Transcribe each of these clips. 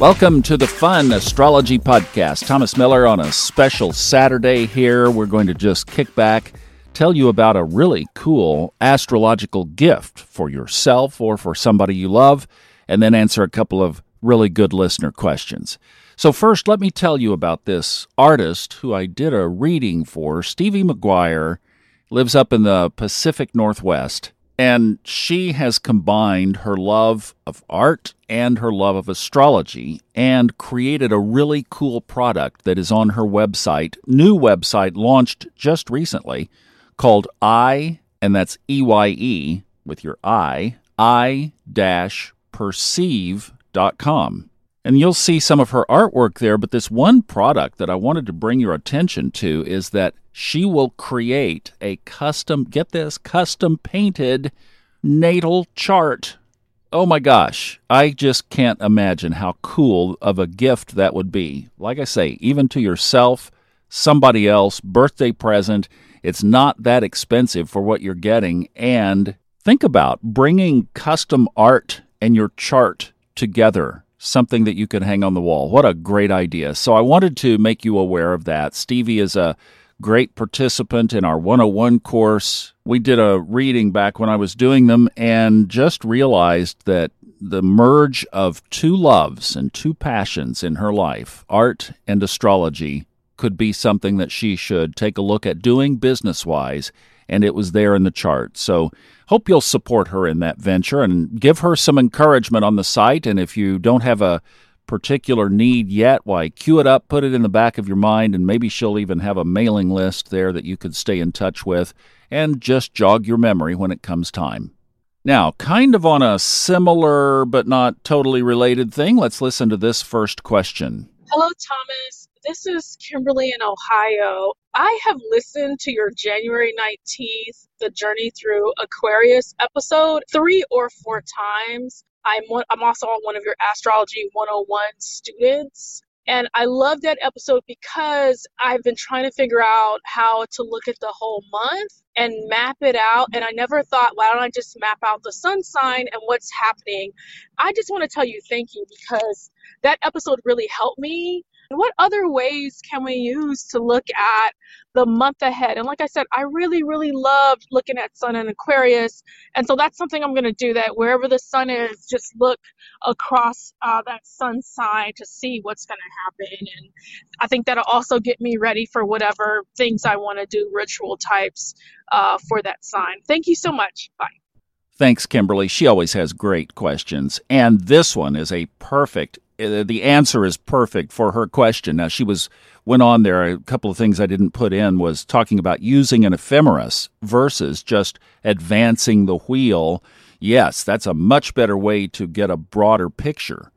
Welcome to the Fun Astrology Podcast. Thomas Miller on a special Saturday here. We're going to just kick back, tell you about a really cool astrological gift for yourself or for somebody you love, and then answer a couple of really good listener questions. So, first, let me tell you about this artist who I did a reading for. Stevie McGuire lives up in the Pacific Northwest. And she has combined her love of art and her love of astrology and created a really cool product that is on her website, new website launched just recently called I, and that's E Y E with your I, I dash perceive.com. And you'll see some of her artwork there, but this one product that I wanted to bring your attention to is that she will create a custom, get this, custom painted natal chart. Oh my gosh, I just can't imagine how cool of a gift that would be. Like I say, even to yourself, somebody else, birthday present, it's not that expensive for what you're getting. And think about bringing custom art and your chart together something that you could hang on the wall. What a great idea. So I wanted to make you aware of that. Stevie is a great participant in our 101 course. We did a reading back when I was doing them and just realized that the merge of two loves and two passions in her life, art and astrology, could be something that she should take a look at doing business wise. And it was there in the chart. So, hope you'll support her in that venture and give her some encouragement on the site. And if you don't have a particular need yet, why, queue it up, put it in the back of your mind, and maybe she'll even have a mailing list there that you could stay in touch with and just jog your memory when it comes time. Now, kind of on a similar but not totally related thing, let's listen to this first question. Hello, Thomas. This is Kimberly in Ohio. I have listened to your January 19th, The Journey Through Aquarius episode three or four times. I'm one, I'm also one of your astrology 101 students. And I love that episode because I've been trying to figure out how to look at the whole month and map it out. And I never thought, why don't I just map out the sun sign and what's happening? I just want to tell you thank you because that episode really helped me what other ways can we use to look at the month ahead? And like I said, I really, really loved looking at Sun and Aquarius. And so that's something I'm going to do that wherever the sun is, just look across uh, that sun sign to see what's going to happen. And I think that'll also get me ready for whatever things I want to do, ritual types uh, for that sign. Thank you so much. Bye. Thanks, Kimberly. She always has great questions. And this one is a perfect Uh, the answer is perfect for her question. Now she was went on there a couple of things I didn't put in was talking about using an ephemeris versus just advancing the wheel. Yes, that's a much better way to get a broader picture.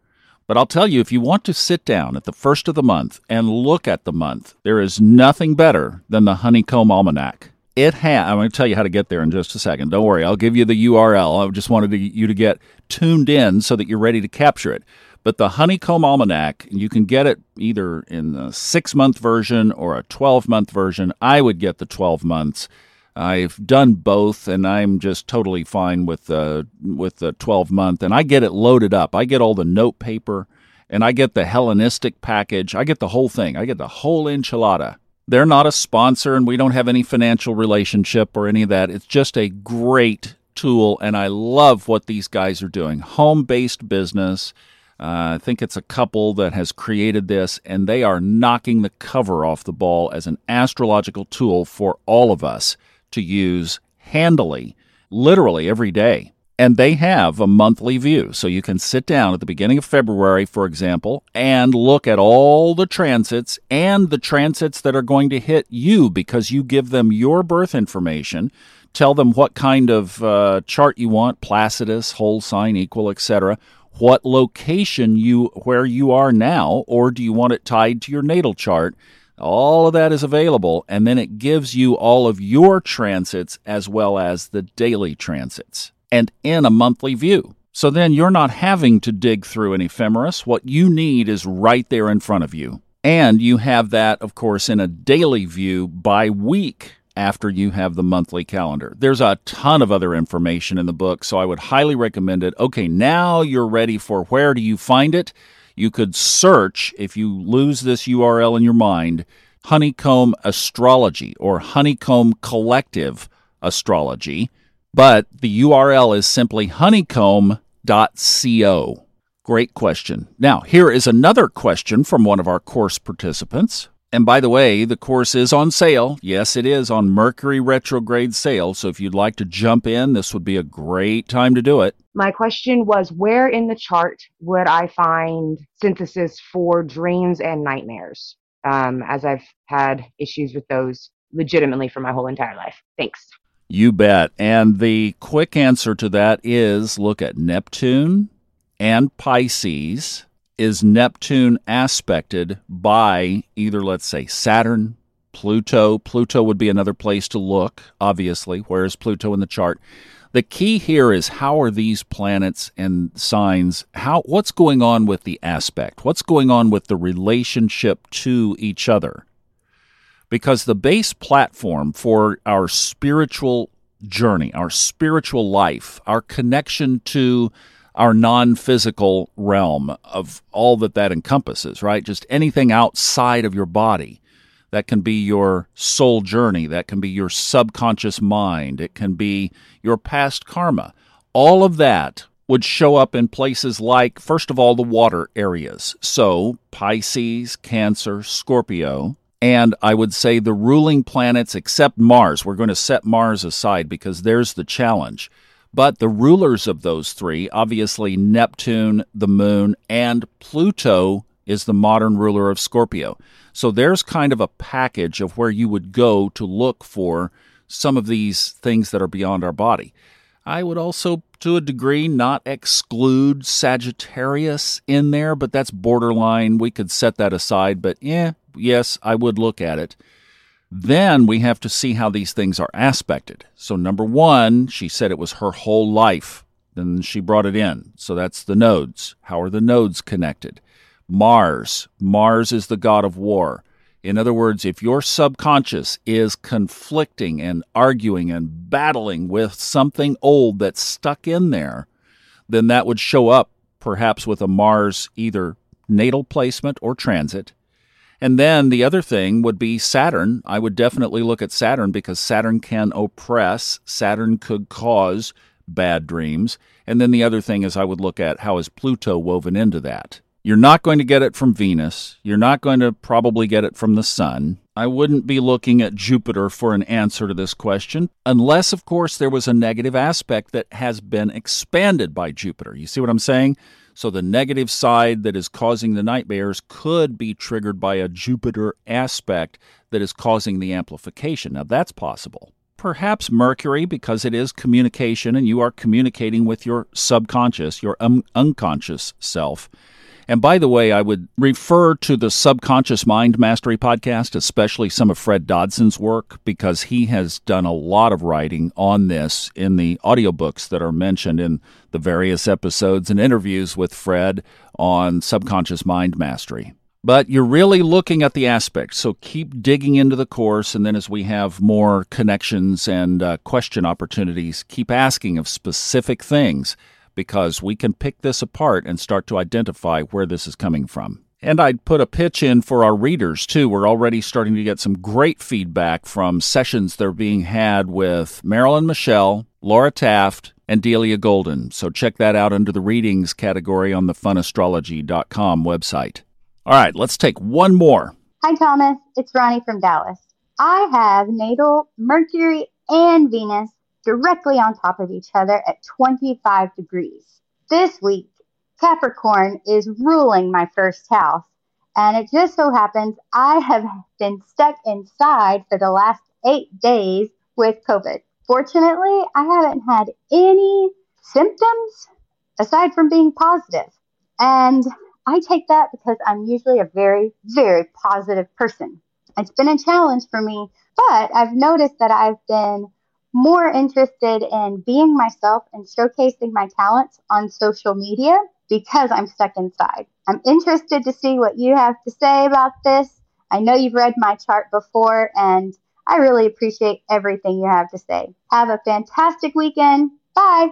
But I'll tell you, if you want to sit down at the first of the month and look at the month, there is nothing better than the Honeycomb Almanac. It has. I'm going to tell you how to get there in just a second. Don't worry, I'll give you the URL. I just wanted to, you to get tuned in so that you're ready to capture it. But the Honeycomb Almanac, you can get it either in the six month version or a 12 month version. I would get the 12 months. I've done both, and I'm just totally fine with the with the 12 month. And I get it loaded up. I get all the note paper, and I get the Hellenistic package. I get the whole thing. I get the whole enchilada. They're not a sponsor, and we don't have any financial relationship or any of that. It's just a great tool, and I love what these guys are doing. Home based business. Uh, I think it's a couple that has created this, and they are knocking the cover off the ball as an astrological tool for all of us to use handily, literally every day. And they have a monthly view. So you can sit down at the beginning of February, for example, and look at all the transits and the transits that are going to hit you because you give them your birth information. Tell them what kind of uh, chart you want, Placidus, whole sign, equal, etc what location you where you are now or do you want it tied to your natal chart? All of that is available and then it gives you all of your transits as well as the daily transits and in a monthly view. So then you're not having to dig through an ephemeris. What you need is right there in front of you. And you have that of course in a daily view by week after you have the monthly calendar. There's a ton of other information in the book, so I would highly recommend it. Okay, now you're ready for where do you find it? You could search, if you lose this URL in your mind, Honeycomb Astrology or Honeycomb Collective Astrology, but the URL is simply honeycomb.co. Great question. Now, here is another question from one of our course participants. And by the way, the course is on sale. Yes, it is on Mercury retrograde sale. So if you'd like to jump in, this would be a great time to do it. My question was where in the chart would I find synthesis for dreams and nightmares? Um, as I've had issues with those legitimately for my whole entire life. Thanks. You bet. And the quick answer to that is look at Neptune and Pisces is Neptune aspected by either, let's say, Saturn, Pluto? Pluto would be another place to look, obviously. Where is Pluto in the chart? The key here is how are these planets and signs, how what's going on with the aspect? What's going on with the relationship to each other? Because the base platform for our spiritual journey, our spiritual life, our connection to our non physical realm of all that that encompasses, right? Just anything outside of your body. That can be your soul journey. That can be your subconscious mind. It can be your past karma. All of that would show up in places like, first of all, the water areas. So, Pisces, Cancer, Scorpio, and I would say the ruling planets, except Mars. We're going to set Mars aside because there's the challenge. But the rulers of those three, obviously Neptune, the moon, and Pluto is the modern ruler of Scorpio. So there's kind of a package of where you would go to look for some of these things that are beyond our body. I would also, to a degree, not exclude Sagittarius in there, but that's borderline. We could set that aside, but yeah, yes, I would look at it. Then we have to see how these things are aspected. So, number one, she said it was her whole life. Then she brought it in. So, that's the nodes. How are the nodes connected? Mars. Mars is the god of war. In other words, if your subconscious is conflicting and arguing and battling with something old that's stuck in there, then that would show up perhaps with a Mars either natal placement or transit. And then the other thing would be Saturn. I would definitely look at Saturn because Saturn can oppress, Saturn could cause bad dreams. And then the other thing is I would look at how is Pluto woven into that. You're not going to get it from Venus. You're not going to probably get it from the Sun. I wouldn't be looking at Jupiter for an answer to this question, unless, of course, there was a negative aspect that has been expanded by Jupiter. You see what I'm saying? So the negative side that is causing the nightmares could be triggered by a Jupiter aspect that is causing the amplification. Now that's possible. Perhaps Mercury, because it is communication and you are communicating with your subconscious, your un- unconscious self. And by the way, I would refer to the Subconscious Mind Mastery podcast, especially some of Fred Dodson's work, because he has done a lot of writing on this in the audiobooks that are mentioned in the various episodes and interviews with Fred on Subconscious Mind Mastery. But you're really looking at the aspects, so keep digging into the course, and then as we have more connections and uh, question opportunities, keep asking of specific things because we can pick this apart and start to identify where this is coming from. And I'd put a pitch in for our readers too. We're already starting to get some great feedback from sessions that are being had with Marilyn Michelle, Laura Taft, and Delia Golden. So check that out under the readings category on the funastrology.com website. All right, let's take one more. Hi, Thomas. It's Ronnie from Dallas. I have natal Mercury and Venus directly on top of each other at 25 degrees. This week, Capricorn is ruling my first house, and it just so happens I have been stuck inside for the last eight days with COVID. Fortunately, I haven't had any symptoms aside from being positive. And I take that because I'm usually a very, very positive person. It's been a challenge for me, but I've noticed that I've been more interested in being myself and showcasing my talents on social media because I'm stuck inside. I'm interested to see what you have to say about this. I know you've read my chart before and I really appreciate everything you have to say. Have a fantastic weekend. Bye.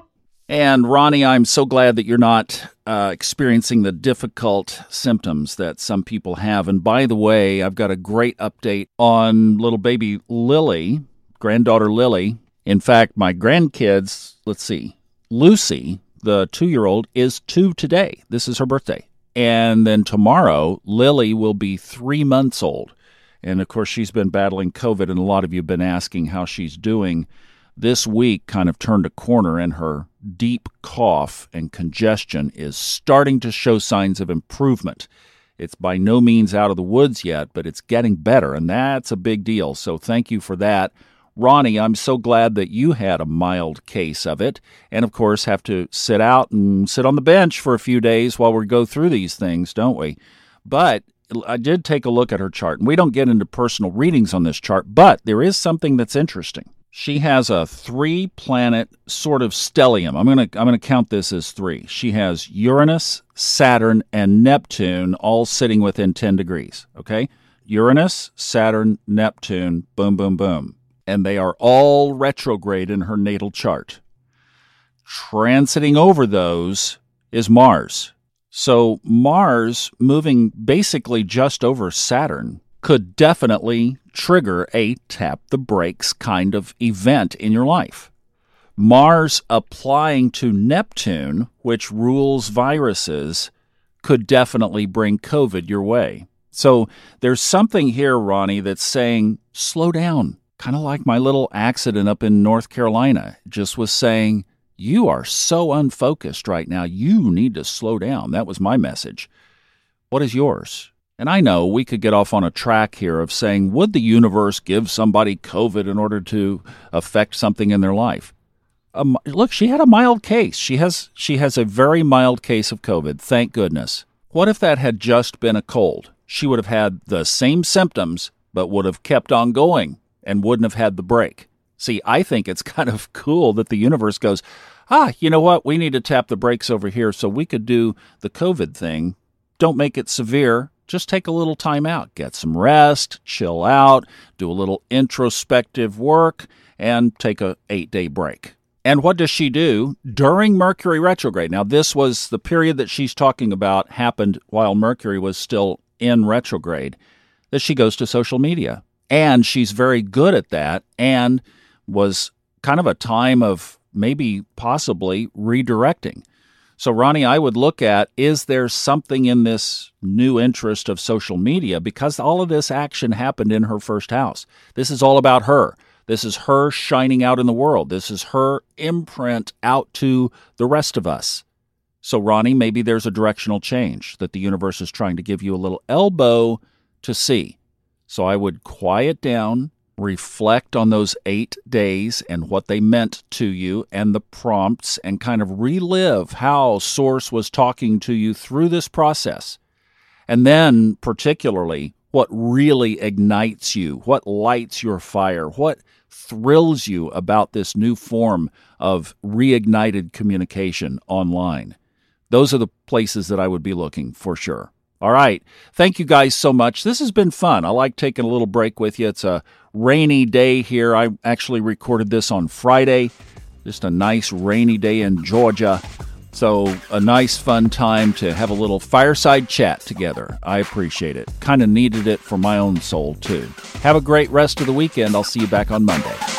And Ronnie, I'm so glad that you're not uh, experiencing the difficult symptoms that some people have. And by the way, I've got a great update on little baby Lily, granddaughter Lily. In fact, my grandkids, let's see, Lucy, the two year old, is two today. This is her birthday. And then tomorrow, Lily will be three months old. And of course, she's been battling COVID, and a lot of you have been asking how she's doing. This week kind of turned a corner, and her deep cough and congestion is starting to show signs of improvement. It's by no means out of the woods yet, but it's getting better, and that's a big deal. So thank you for that. Ronnie, I'm so glad that you had a mild case of it, and of course, have to sit out and sit on the bench for a few days while we go through these things, don't we? But I did take a look at her chart, and we don't get into personal readings on this chart, but there is something that's interesting. She has a three planet sort of stellium. I'm going to I'm going to count this as 3. She has Uranus, Saturn and Neptune all sitting within 10 degrees, okay? Uranus, Saturn, Neptune, boom boom boom. And they are all retrograde in her natal chart. Transiting over those is Mars. So Mars moving basically just over Saturn could definitely trigger a tap the brakes kind of event in your life. Mars applying to Neptune, which rules viruses, could definitely bring COVID your way. So there's something here, Ronnie, that's saying, slow down. Kind of like my little accident up in North Carolina. Just was saying, you are so unfocused right now. You need to slow down. That was my message. What is yours? And I know we could get off on a track here of saying, would the universe give somebody COVID in order to affect something in their life? Um, look, she had a mild case. She has she has a very mild case of COVID. Thank goodness. What if that had just been a cold? She would have had the same symptoms, but would have kept on going and wouldn't have had the break. See, I think it's kind of cool that the universe goes, ah, you know what? We need to tap the brakes over here so we could do the COVID thing. Don't make it severe. Just take a little time out, get some rest, chill out, do a little introspective work, and take a eight day break. And what does she do during Mercury retrograde? Now, this was the period that she's talking about happened while Mercury was still in retrograde, that she goes to social media. And she's very good at that and was kind of a time of maybe possibly redirecting. So, Ronnie, I would look at is there something in this new interest of social media? Because all of this action happened in her first house. This is all about her. This is her shining out in the world. This is her imprint out to the rest of us. So, Ronnie, maybe there's a directional change that the universe is trying to give you a little elbow to see. So, I would quiet down, reflect on those eight days and what they meant to you and the prompts and kind of relive how Source was talking to you through this process. And then, particularly, what really ignites you, what lights your fire, what thrills you about this new form of reignited communication online. Those are the places that I would be looking for sure. All right. Thank you guys so much. This has been fun. I like taking a little break with you. It's a rainy day here. I actually recorded this on Friday. Just a nice rainy day in Georgia. So, a nice, fun time to have a little fireside chat together. I appreciate it. Kind of needed it for my own soul, too. Have a great rest of the weekend. I'll see you back on Monday.